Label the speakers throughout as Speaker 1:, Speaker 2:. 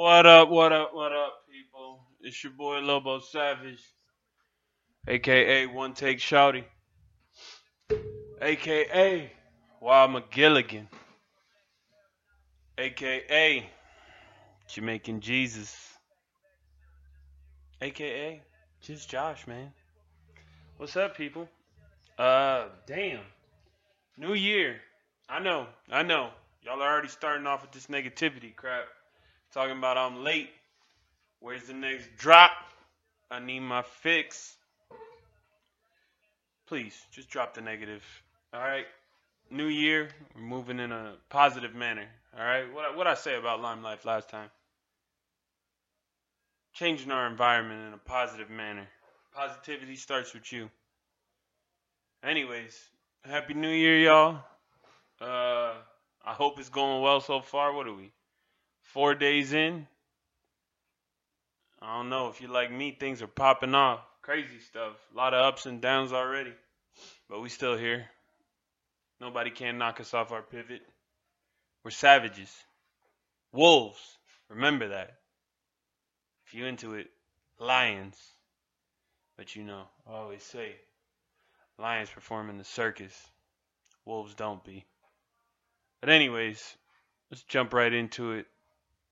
Speaker 1: What up, what up, what up, people? It's your boy Lobo Savage, aka One Take Shouty, aka Wild McGilligan, aka Jamaican Jesus, aka just Josh, man. What's up, people? Uh, damn. New year. I know, I know. Y'all are already starting off with this negativity crap. Talking about I'm late. Where's the next drop? I need my fix. Please, just drop the negative. All right. New year, we're moving in a positive manner. All right. What what I say about Lime Life last time? Changing our environment in a positive manner. Positivity starts with you. Anyways, happy New Year, y'all. Uh, I hope it's going well so far. What are we? Four days in? I don't know. If you're like me, things are popping off. Crazy stuff. A lot of ups and downs already. But we still here. Nobody can knock us off our pivot. We're savages. Wolves. Remember that. If you into it, lions. But you know, I always say, lions perform in the circus. Wolves don't be. But anyways, let's jump right into it.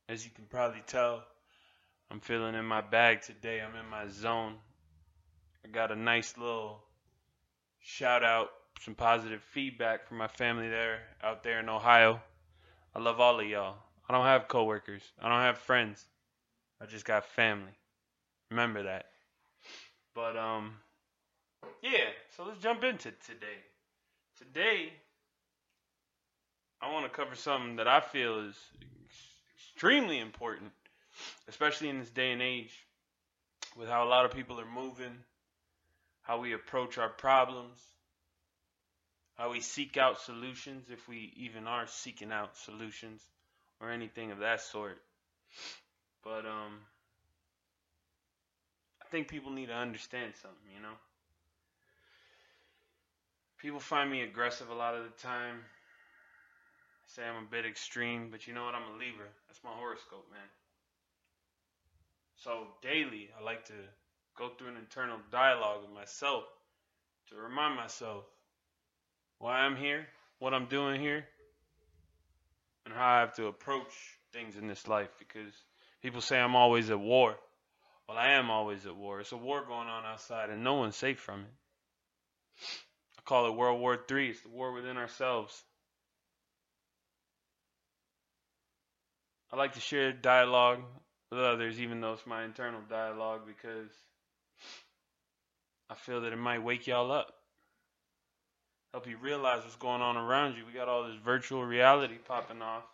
Speaker 1: As you can probably tell, I'm feeling in my bag today. I'm in my zone. I got a nice little shout out, some positive feedback from my family there out there in Ohio. I love all of y'all. I don't have coworkers. I don't have friends. I just got family. Remember that. But um yeah, so let's jump into today. Today I want to cover something that I feel is extremely important, especially in this day and age, with how a lot of people are moving, how we approach our problems, how we seek out solutions, if we even are seeking out solutions or anything of that sort. But um, I think people need to understand something, you know. People find me aggressive a lot of the time say I'm a bit extreme, but you know what? I'm a Libra. That's my horoscope, man. So daily, I like to go through an internal dialogue with myself to remind myself why I'm here, what I'm doing here, and how I have to approach things in this life. Because people say I'm always at war. Well, I am always at war. It's a war going on outside, and no one's safe from it. I call it World War III. It's the war within ourselves. I like to share dialogue with others, even though it's my internal dialogue, because I feel that it might wake y'all up. Help you realize what's going on around you. We got all this virtual reality popping off.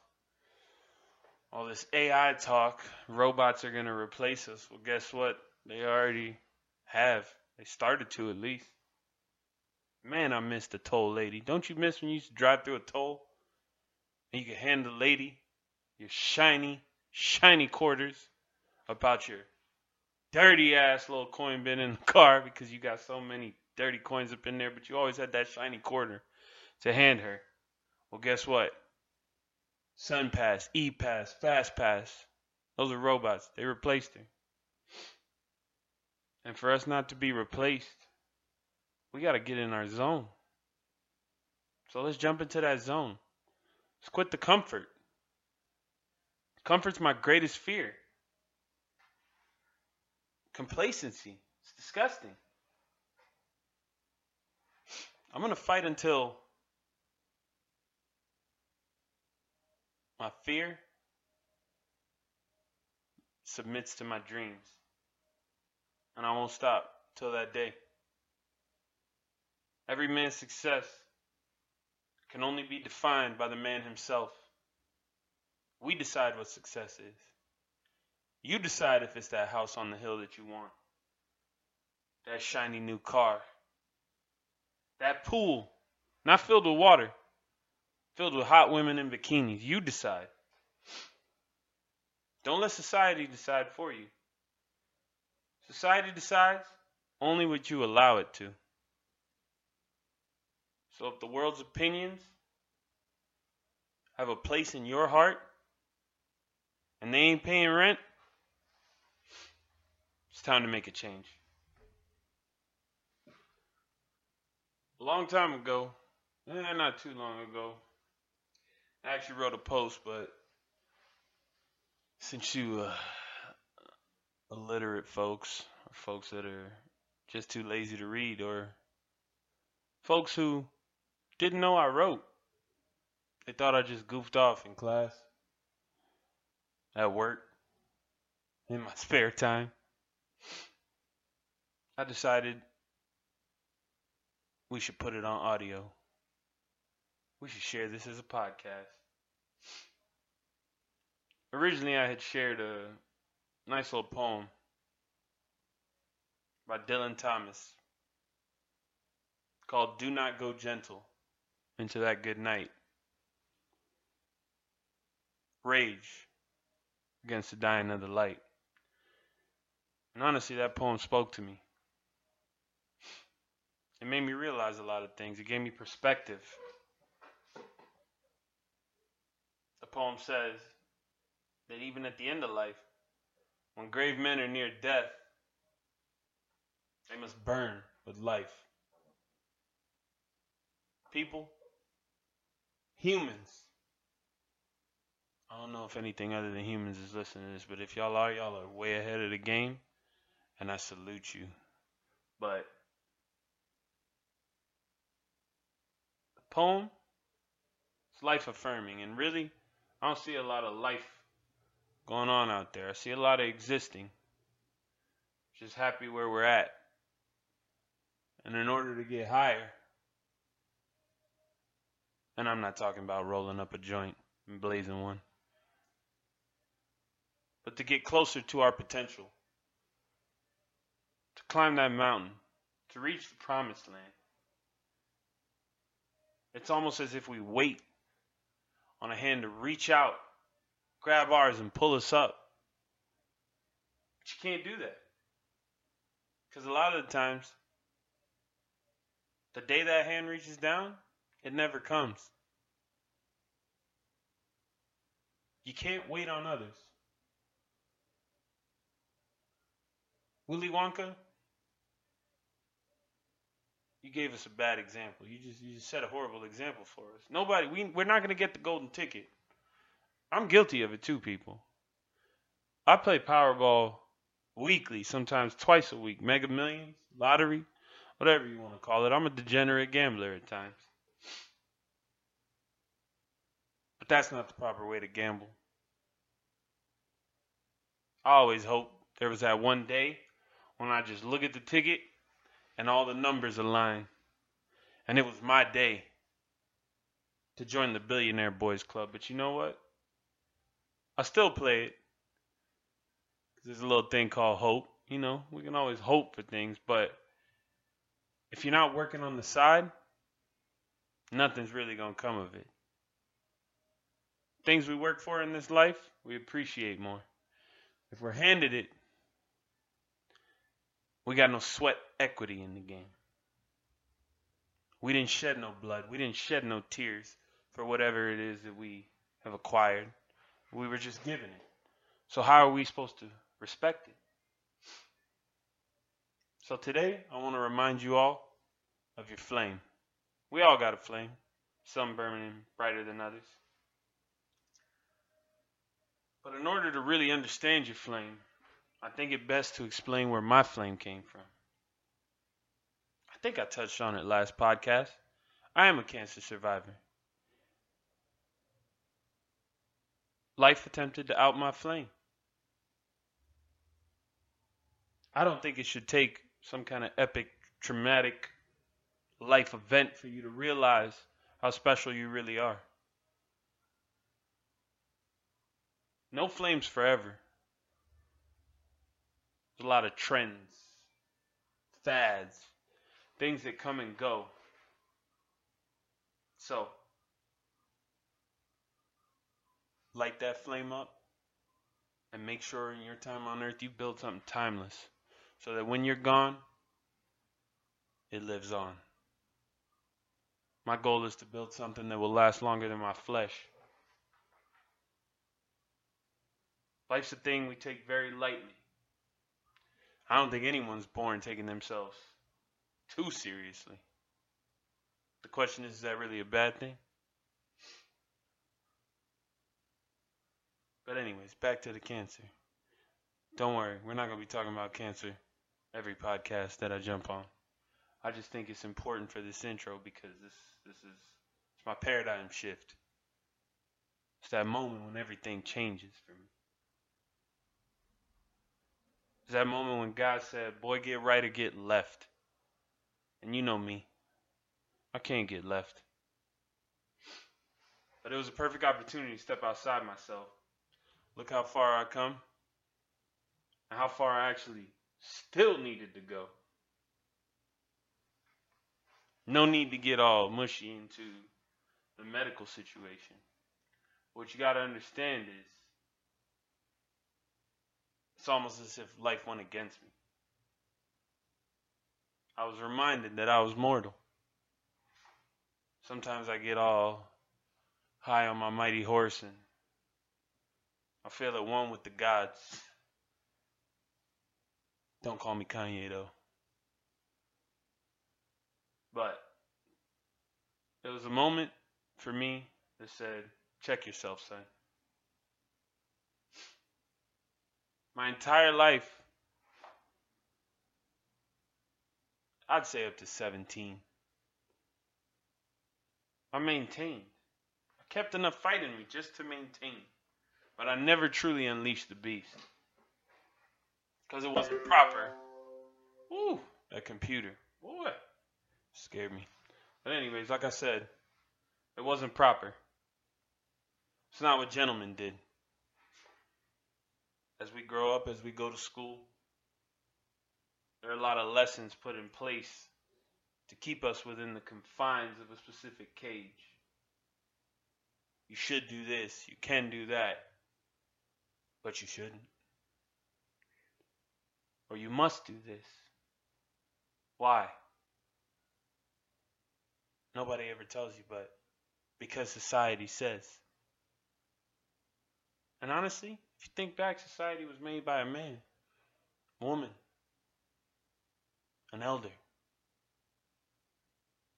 Speaker 1: All this AI talk. Robots are going to replace us. Well, guess what? They already have. They started to, at least. Man, I miss the toll lady. Don't you miss when you used to drive through a toll? And you could hand the lady your shiny, shiny quarters about your dirty ass little coin bin in the car because you got so many dirty coins up in there, but you always had that shiny quarter to hand her. Well, guess what? Sun Pass, E Pass, Fast Pass. Those are robots. They replaced her. And for us not to be replaced, we got to get in our zone. So let's jump into that zone. Let's quit the comfort. Comfort's my greatest fear. Complacency. It's disgusting. I'm going to fight until my fear submits to my dreams. And I won't stop till that day. Every man's success can only be defined by the man himself. We decide what success is. You decide if it's that house on the hill that you want, that shiny new car, that pool, not filled with water, filled with hot women in bikinis. You decide. Don't let society decide for you. Society decides only what you allow it to. So if the world's opinions have a place in your heart, and they ain't paying rent, it's time to make a change. A long time ago, eh, not too long ago, I actually wrote a post, but since you uh, illiterate folks, or folks that are just too lazy to read, or folks who didn't know I wrote, they thought I just goofed off in class, at work, in my spare time. I decided we should put it on audio. We should share this as a podcast. Originally, I had shared a nice little poem by Dylan Thomas called Do Not Go Gentle into That Good Night. Rage against the dying of the light. And honestly, that poem spoke to me. It made me realize a lot of things. It gave me perspective. The poem says that even at the end of life, when grave men are near death, they must burn with life. People, humans. I don't know if anything other than humans is listening to this, but if y'all are, y'all are way ahead of the game, and I salute you. But the poem, it's life affirming, and really, I don't see a lot of life going on out there. I see a lot of existing. Just happy where we're at. And in order to get higher, and I'm not talking about rolling up a joint and blazing one, but to get closer to our potential, to climb that mountain, to reach the promised land. It's almost as if we wait on a hand to reach out, grab ours, and pull us up. But you can't do that. Because a lot of the times, the day that hand reaches down, it never comes. You can't wait on others. Willy Wonka, you gave us a bad example. You just you just set a horrible example for us. Nobody, we we're not gonna get the golden ticket. I'm guilty of it too, people. I play Powerball weekly, sometimes twice a week, Mega Millions, lottery, whatever you want to call it. I'm a degenerate gambler at times. But that's not the proper way to gamble. I always hope there was that one day when I just look at the ticket and all the numbers align. And it was my day to join the Billionaire Boys Club. But you know what? I still play it. There's a little thing called hope. You know, we can always hope for things, but if you're not working on the side, nothing's really going to come of it. Things we work for in this life, we appreciate more. If we're handed it, we got no sweat equity in the game. We didn't shed no blood. We didn't shed no tears for whatever it is that we have acquired. We were just given it. So how are we supposed to respect it? So today, I want to remind you all of your flame. We all got a flame, some burning brighter than others. But in order to really understand your flame, I think it best to explain where my flame came from. I think I touched on it last podcast. I am a cancer survivor. Life attempted to out my flame. I don't think it should take some kind of epic, traumatic life event for you to realize how special you really are. No flames forever. There's a lot of trends, fads, things that come and go. So, light that flame up and make sure in your time on earth you build something timeless so that when you're gone, it lives on. My goal is to build something that will last longer than my flesh. Life's a thing we take very lightly. I don't think anyone's born taking themselves too seriously. The question is, is that really a bad thing? But, anyways, back to the cancer. Don't worry, we're not going to be talking about cancer every podcast that I jump on. I just think it's important for this intro because this this is it's my paradigm shift. It's that moment when everything changes for me. It's that moment when God said, Boy, get right or get left. And you know me. I can't get left. But it was a perfect opportunity to step outside myself. Look how far I come. And how far I actually still needed to go. No need to get all mushy into the medical situation. What you got to understand is it's almost as if life went against me. I was reminded that I was mortal. Sometimes I get all high on my mighty horse and I feel at one with the gods. Don't call me Kanye though. But it was a moment for me that said, check yourself, son. My entire life, I'd say up to 17, I maintained. I kept enough fight in me just to maintain. But I never truly unleashed the beast. Because it wasn't proper. Ooh, that computer. Boy. Scared me. But anyways, like I said, it wasn't proper. It's not what gentlemen did. As we grow up, as we go to school, there are a lot of lessons put in place to keep us within the confines of a specific cage. You should do this, you can do that, but you shouldn't. Or you must do this. Why? Nobody ever tells you, but because society says. And honestly, if you think back, society was made by a man, woman, an elder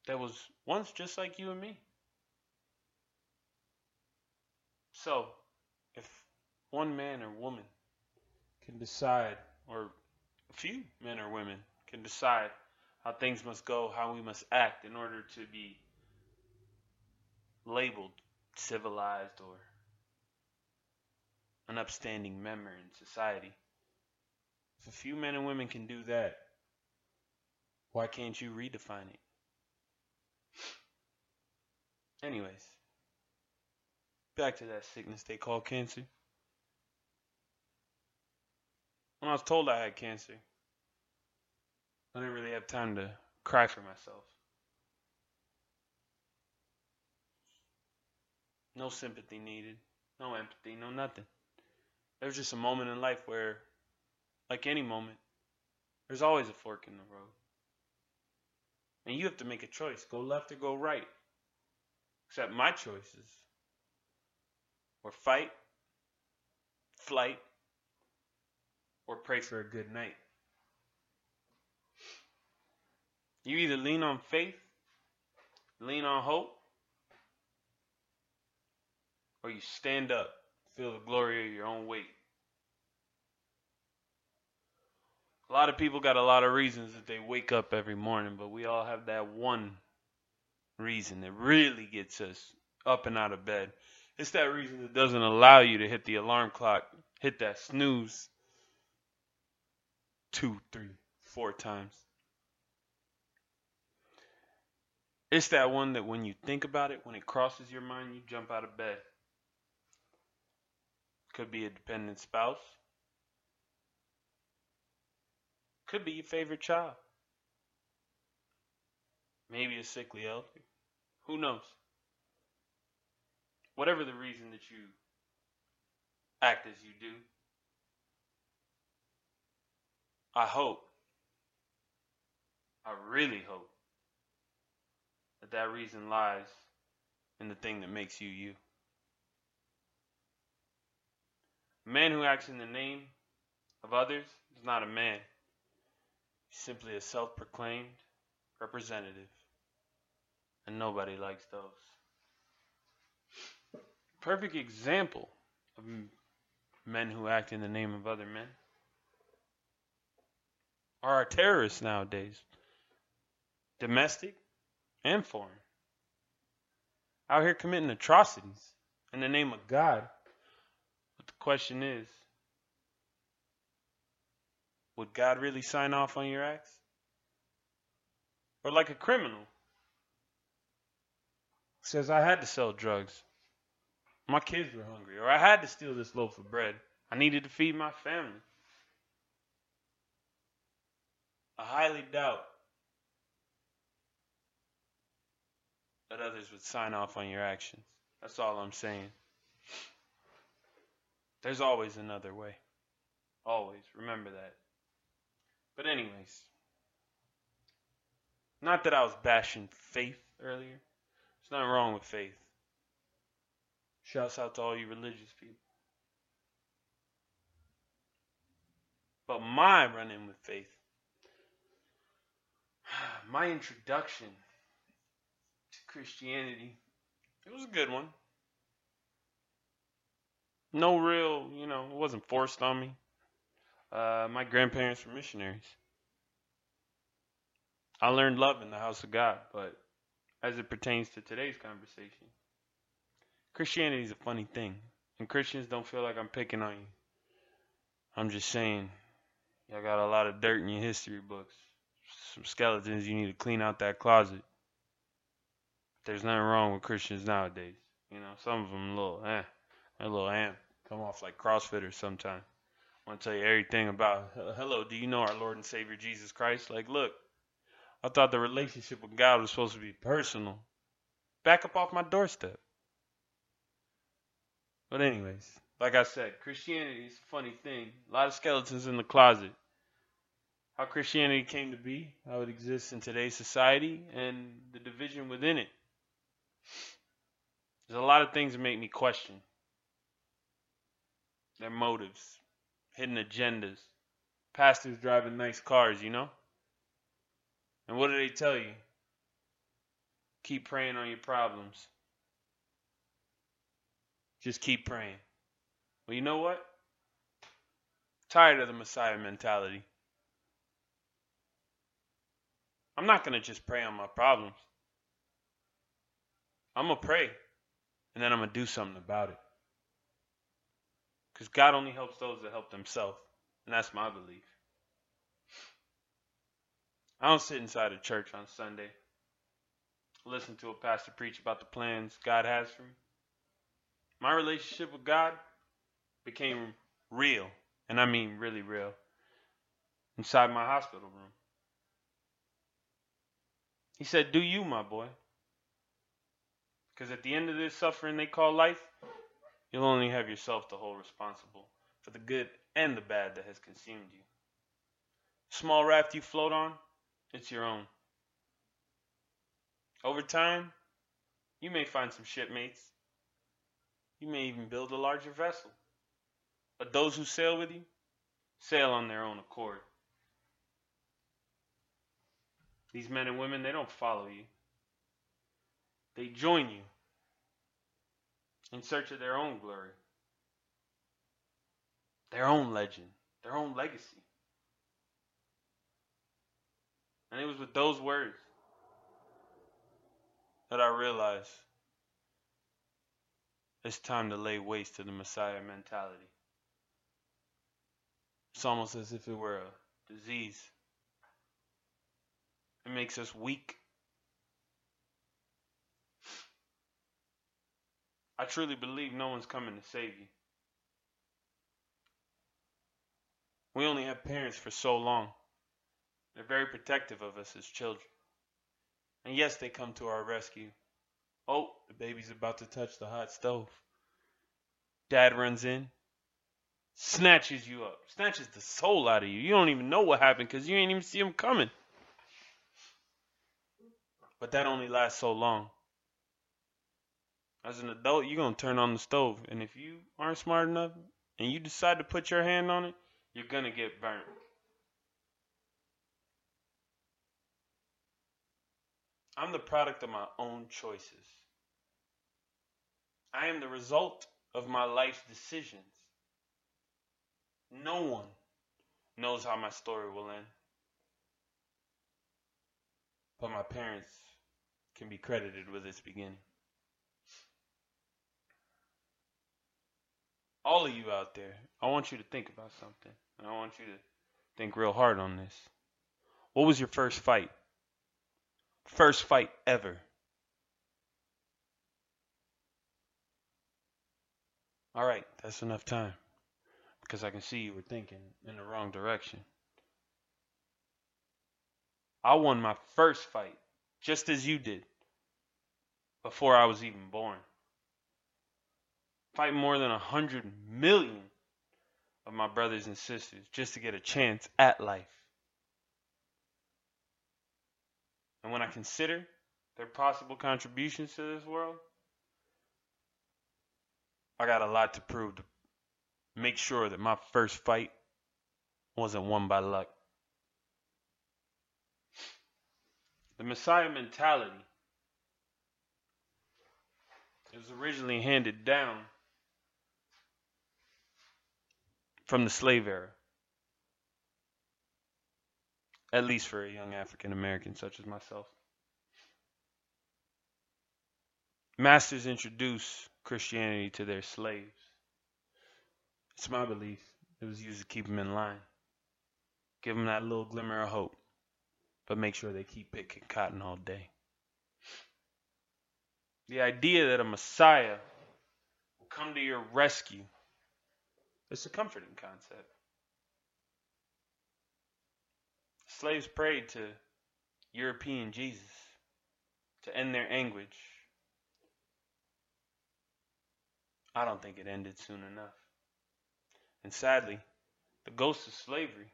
Speaker 1: that was once just like you and me. So, if one man or woman can decide, or a few men or women can decide how things must go, how we must act in order to be labeled civilized or an upstanding member in society. If a few men and women can do that, why can't you redefine it? Anyways, back to that sickness they call cancer. When I was told I had cancer, I didn't really have time to cry for myself. No sympathy needed, no empathy, no nothing. There was just a moment in life where, like any moment, there's always a fork in the road. And you have to make a choice go left or go right. Except my choices were fight, flight, or pray for a good night. You either lean on faith, lean on hope, or you stand up, feel the glory of your own weight. A lot of people got a lot of reasons that they wake up every morning, but we all have that one reason that really gets us up and out of bed. It's that reason that doesn't allow you to hit the alarm clock, hit that snooze two, three, four times. It's that one that when you think about it, when it crosses your mind, you jump out of bed. Could be a dependent spouse. Could be your favorite child. Maybe a sickly elder. Who knows? Whatever the reason that you act as you do, I hope, I really hope, that that reason lies in the thing that makes you you. A man who acts in the name of others is not a man. He's simply a self proclaimed representative. And nobody likes those. Perfect example of men who act in the name of other men are our terrorists nowadays, domestic and foreign. Out here committing atrocities in the name of God. But the question is would God really sign off on your acts? Or like a criminal says, I had to sell drugs. My kids were hungry. Or I had to steal this loaf of bread. I needed to feed my family. I highly doubt that others would sign off on your actions. That's all I'm saying. There's always another way. Always. Remember that. But, anyways, not that I was bashing faith earlier. There's nothing wrong with faith. Shouts out to all you religious people. But my run in with faith, my introduction to Christianity, it was a good one. No real, you know, it wasn't forced on me. Uh, my grandparents were missionaries. I learned love in the house of God, but as it pertains to today's conversation, Christianity is a funny thing. And Christians don't feel like I'm picking on you. I'm just saying, y'all got a lot of dirt in your history books. Some skeletons you need to clean out that closet. There's nothing wrong with Christians nowadays. You know, some of them a little, eh, a little amp. Come off like CrossFitters sometimes. I want to tell you everything about, uh, hello, do you know our Lord and Savior Jesus Christ? Like, look, I thought the relationship with God was supposed to be personal. Back up off my doorstep. But anyways, like I said, Christianity is a funny thing. A lot of skeletons in the closet. How Christianity came to be, how it exists in today's society, and the division within it. There's a lot of things that make me question their motives, hidden agendas, pastors driving nice cars, you know? And what do they tell you? Keep praying on your problems. Just keep praying. Well, you know what? tired of the Messiah mentality. I'm not going to just pray on my problems. I'm going to pray and then I'm going to do something about it. Because God only helps those that help themselves. And that's my belief. I don't sit inside a church on Sunday, listen to a pastor preach about the plans God has for me. My relationship with God became real, and I mean really real, inside my hospital room. He said, Do you, my boy? Because at the end of this suffering they call life, you'll only have yourself to hold responsible for the good and the bad that has consumed you. Small raft you float on, it's your own. Over time, you may find some shipmates. You may even build a larger vessel. But those who sail with you, sail on their own accord. These men and women, they don't follow you. They join you in search of their own glory, their own legend, their own legacy. And it was with those words that I realized it's time to lay waste to the Messiah mentality. It's almost as if it were a disease. It makes us weak. I truly believe no one's coming to save you. We only have parents for so long. They're very protective of us as children. And yes, they come to our rescue. Oh, the baby's about to touch the hot stove. Dad runs in, snatches you up, snatches the soul out of you. You don't even know what happened because you ain't even see him coming. But that only lasts so long. As an adult, you're to turn on the stove. And if you aren't smart enough, and you decide to put your hand on it, you're to get burnt. I'm the product of my own choices. I am the result of my life's decisions. No one knows how my story will end. But my parents can be credited with its beginning. All of you out there, I want you to think about something. And I want you to think real hard on this. What was your first fight? First fight ever. All right, that's enough time because I can see you were thinking in the wrong direction. I won my first fight just as you did before I was even born. Fight more than a hundred million of my brothers and sisters just to get a chance at life. And when I consider their possible contributions to this world, I got a lot to prove to make sure that my first fight wasn't won by luck. The Messiah mentality was originally handed down from the slave era, at least for a young African American such as myself. Masters introduced Christianity to their slaves. It's my belief it was used to keep them in line, give them that little glimmer of hope, but make sure they keep picking cotton all day. The idea that a Messiah will come to your rescue is a comforting concept. Slaves prayed to European Jesus to end their anguish. I don't think it ended soon enough. And sadly, the ghost of slavery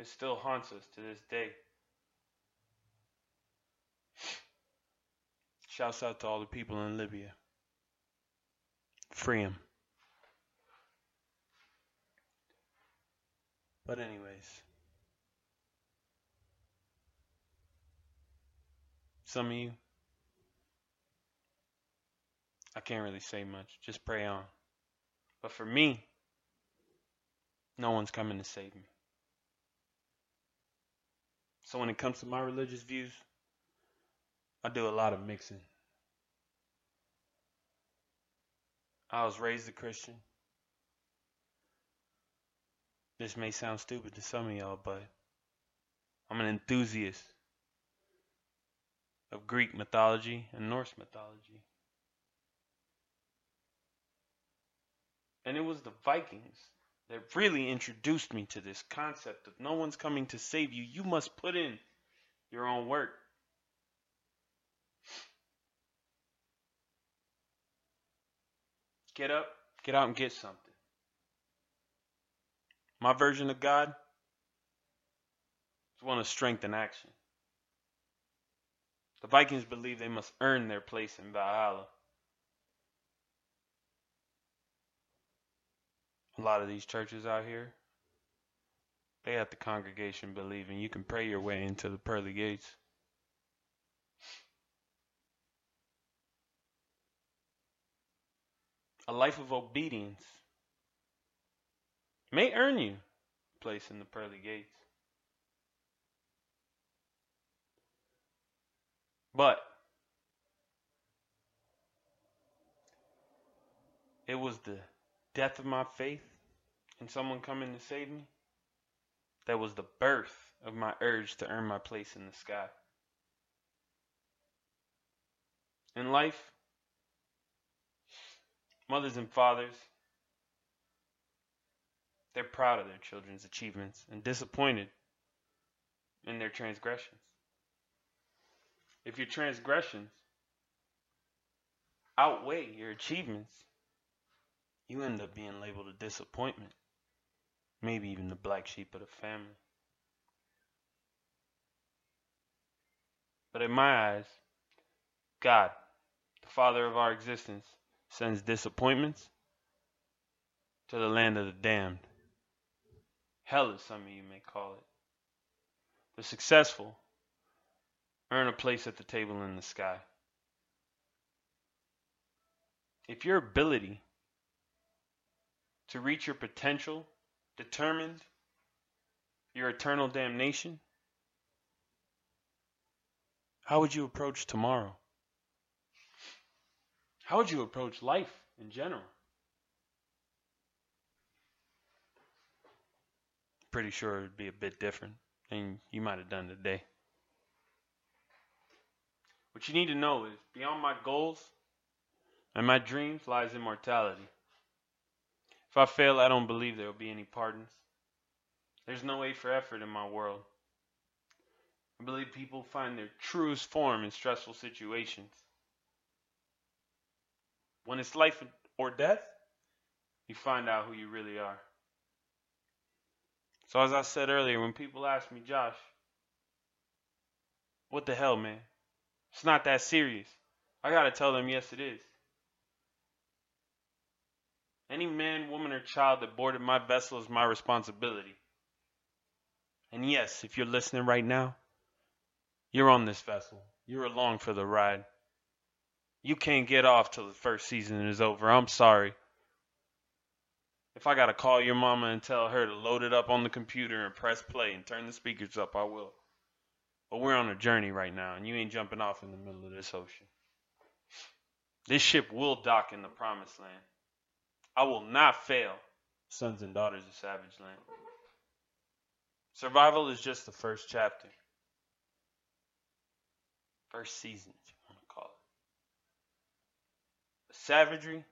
Speaker 1: it still haunts us to this day. Shouts out to all the people in Libya. Free them. But, anyways, some of you, I can't really say much. Just pray on. But for me, no one's coming to save me. So when it comes to my religious views, I do a lot of mixing. I was raised a Christian. This may sound stupid to some of y'all, but I'm an enthusiast of Greek mythology and Norse mythology. And it was the Vikings that really introduced me to this concept of no one's coming to save you. You must put in your own work. Get up, get out and get something. My version of God is one of strength and action. The Vikings believe they must earn their place in Valhalla. A lot of these churches out here, they have the congregation believing you can pray your way into the pearly gates. A life of obedience may earn you a place in the pearly gates. But it was the death of my faith and someone coming to save me that was the birth of my urge to earn my place in the sky. In life, mothers and fathers, they're proud of their children's achievements and disappointed in their transgressions. If your transgressions outweigh your achievements, you end up being labeled a disappointment, maybe even the black sheep of the family. But in my eyes, God, the Father of our existence, sends disappointments to the land of the damned. Hell, as some of you may call it. The successful earn a place at the table in the sky. If your ability to reach your potential determined your eternal damnation, how would you approach tomorrow? How would you approach life in general? Pretty sure it'd be a bit different than you might have done today. What you need to know is beyond my goals and my dreams lies immortality. If I fail, I don't believe there will be any pardons. There's no way for effort in my world. I believe people find their truest form in stressful situations. When it's life or death, you find out who you really are. So, as I said earlier, when people ask me, Josh, what the hell, man? It's not that serious. I gotta tell them, yes, it is. Any man, woman, or child that boarded my vessel is my responsibility. And yes, if you're listening right now, you're on this vessel. You're along for the ride. You can't get off till the first season is over. I'm sorry. If I gotta call your mama and tell her to load it up on the computer and press play and turn the speakers up, I will. But we're on a journey right now, and you ain't jumping off in the middle of this ocean. This ship will dock in the promised land. I will not fail, sons and daughters of Savage Land. Survival is just the first chapter. First season, if you want to call it. Savagery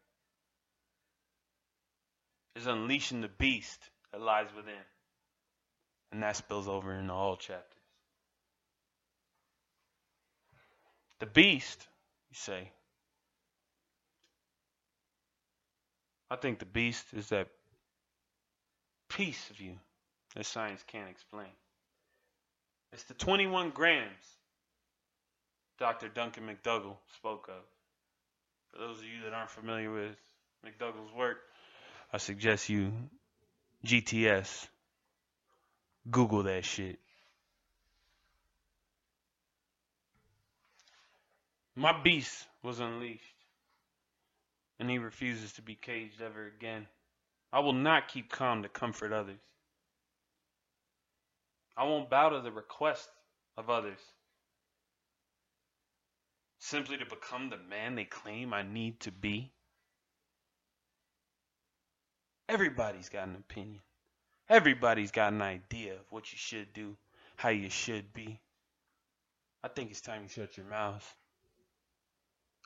Speaker 1: is unleashing the beast that lies within. And that spills over into all chapters. The beast, you say. I think the beast is that piece of you that science can't explain. It's the 21 grams Dr. Duncan MacDougall spoke of. For those of you that aren't familiar with MacDougall's work, I suggest you GTS. Google that shit. My beast was unleashed, and he refuses to be caged ever again. I will not keep calm to comfort others. I won't bow to the request of others simply to become the man they claim I need to be. Everybody's got an opinion. Everybody's got an idea of what you should do, how you should be. I think it's time you shut your mouth.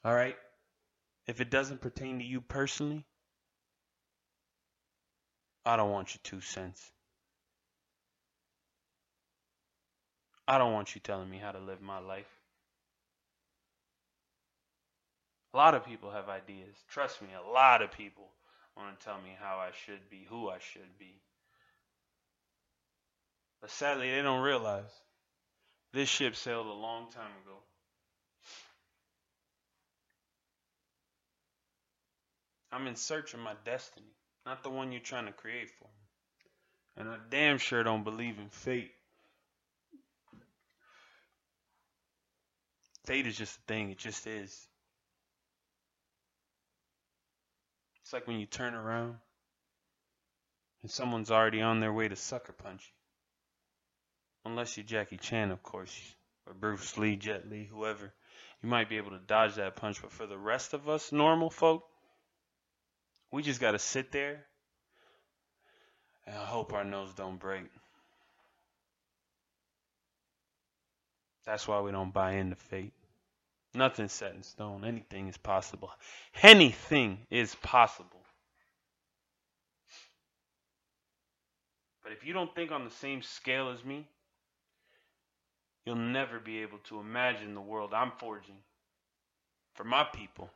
Speaker 1: All right? If it doesn't pertain to you personally, I don't want your two cents. I don't want you telling me how to live my life. A lot of people have ideas. Trust me, a lot of people want to tell me how I should be, who I should be. But sadly, they don't realize this ship sailed a long time ago. I'm in search of my destiny, not the one you're trying to create for me. And I damn sure don't believe in fate. Fate is just a thing, it just is. It's like when you turn around and someone's already on their way to sucker punch you. Unless you're Jackie Chan, of course, or Bruce Lee, Jet Li, whoever. You might be able to dodge that punch, but for the rest of us normal folk, we just got to sit there and I hope our nose don't break. That's why we don't buy into fate. Nothing's set in stone. Anything is possible. Anything is possible. But if you don't think on the same scale as me, you'll never be able to imagine the world I'm forging for my people.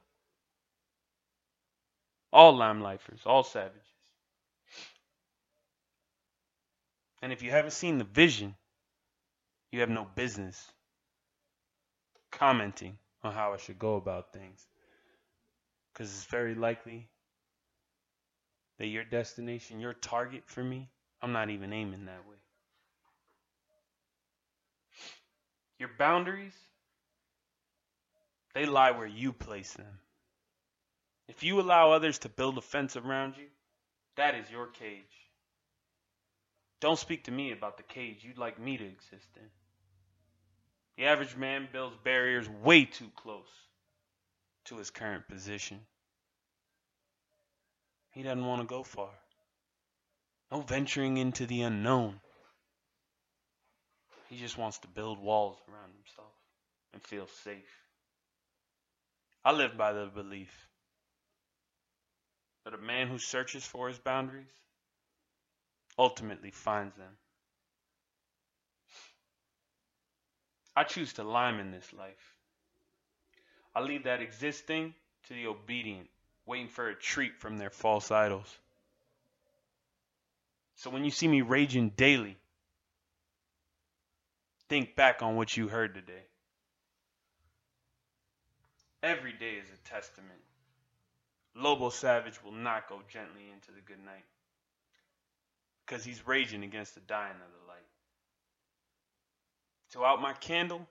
Speaker 1: All limelifers, all savages. And if you haven't seen the vision, you have no business commenting on how I should go about things. Because it's very likely that your destination, your target for me, I'm not even aiming that way. Your boundaries, they lie where you place them. If you allow others to build a fence around you, that is your cage. Don't speak to me about the cage you'd like me to exist in. The average man builds barriers way too close to his current position. He doesn't want to go far. No venturing into the unknown. He just wants to build walls around himself and feel safe. I live by the belief that a man who searches for his boundaries ultimately finds them. I choose to lime in this life. I leave that existing to the obedient, waiting for a treat from their false idols. So when you see me raging daily, think back on what you heard today. Every day is a testament. Lobo Savage will not go gently into the good night because he's raging against the dying of the light. To out my candle,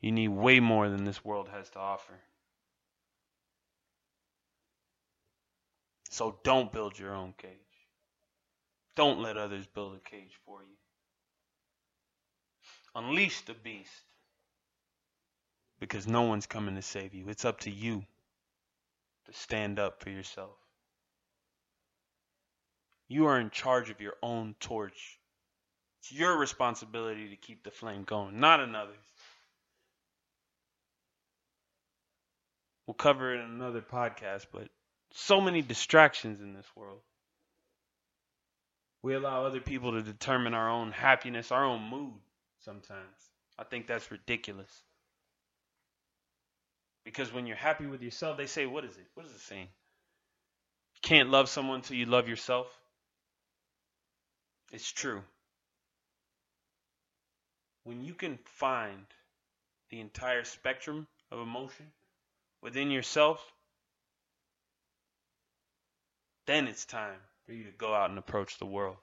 Speaker 1: you need way more than this world has to offer. So don't build your own cage. Don't let others build a cage for you. Unleash the beast because no one's coming to save you. It's up to you to stand up for yourself. You are in charge of your own torch. It's your responsibility to keep the flame going, not another's. We'll cover it in another podcast, but so many distractions in this world. We allow other people to determine our own happiness, our own mood sometimes. I think that's ridiculous. Because when you're happy with yourself, they say, what is it? What is it saying? You can't love someone until you love yourself. It's true. When you can find the entire spectrum of emotion within yourself, then it's time for you to go out and approach the world.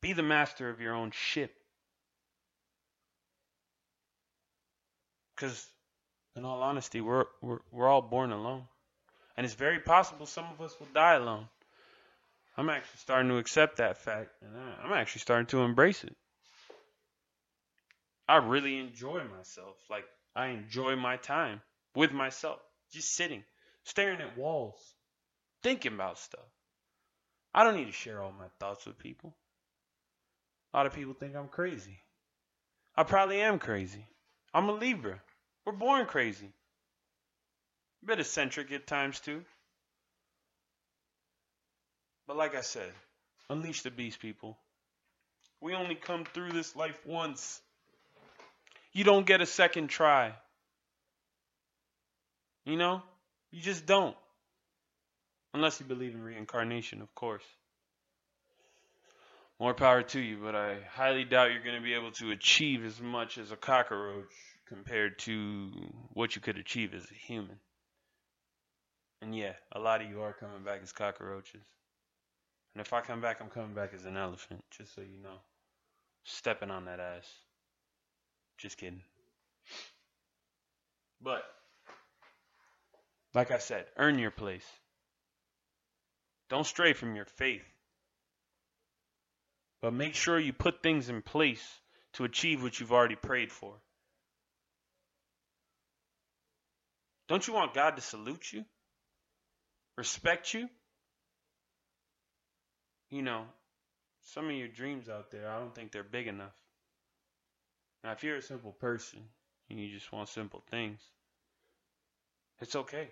Speaker 1: Be the master of your own ship. Because, in all honesty, we're, we're, we're all born alone. And it's very possible some of us will die alone. I'm actually starting to accept that fact, and I'm actually starting to embrace it. I really enjoy myself. Like, I enjoy my time with myself, just sitting, staring at walls, thinking about stuff. I don't need to share all my thoughts with people. A lot of people think I'm crazy. I probably am crazy. I'm a Libra. We're born crazy. A bit eccentric at times too. But like I said, unleash the beast, people. We only come through this life once. You don't get a second try. You know? You just don't. Unless you believe in reincarnation, of course. More power to you, but I highly doubt you're going to be able to achieve as much as a cockroach compared to what you could achieve as a human. And yeah, a lot of you are coming back as cockroaches. And if I come back, I'm coming back as an elephant, just so you know. Stepping on that ass. Just kidding. But, like I said, earn your place. Don't stray from your faith. But make sure you put things in place to achieve what you've already prayed for. Don't you want God to salute you? Respect you? You know, some of your dreams out there, I don't think they're big enough. Now, if you're a simple person and you just want simple things, it's okay.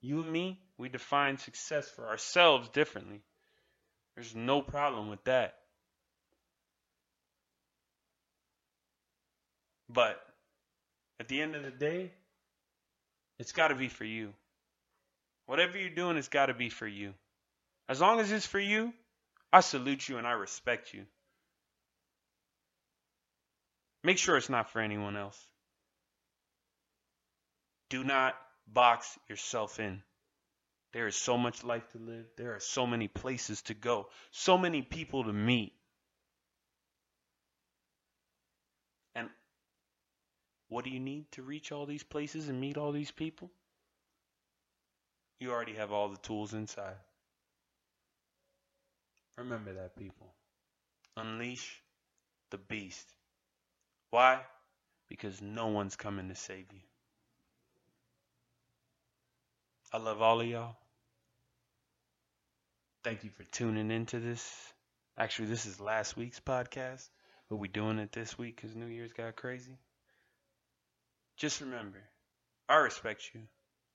Speaker 1: You and me, we define success for ourselves differently. There's no problem with that. But at the end of the day, it's got to be for you. Whatever you're doing, it's got to be for you. As long as it's for you, I salute you and I respect you. Make sure it's not for anyone else. Do not box yourself in. There is so much life to live. There are so many places to go, so many people to meet. And what do you need to reach all these places and meet all these people? You already have all the tools inside. Remember that, people. Unleash the beast. Why? Because no one's coming to save you. I love all of y'all. Thank you for tuning into this. Actually, this is last week's podcast, but we're doing it this week because New Year's got crazy. Just remember, I respect you.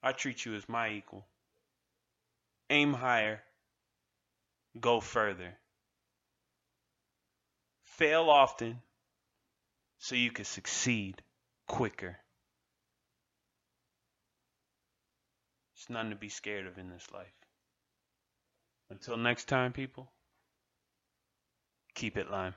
Speaker 1: I treat you as my equal. Aim higher. Go further. Fail often so you can succeed quicker. There's nothing to be scared of in this life. Until next time, people, keep it lime.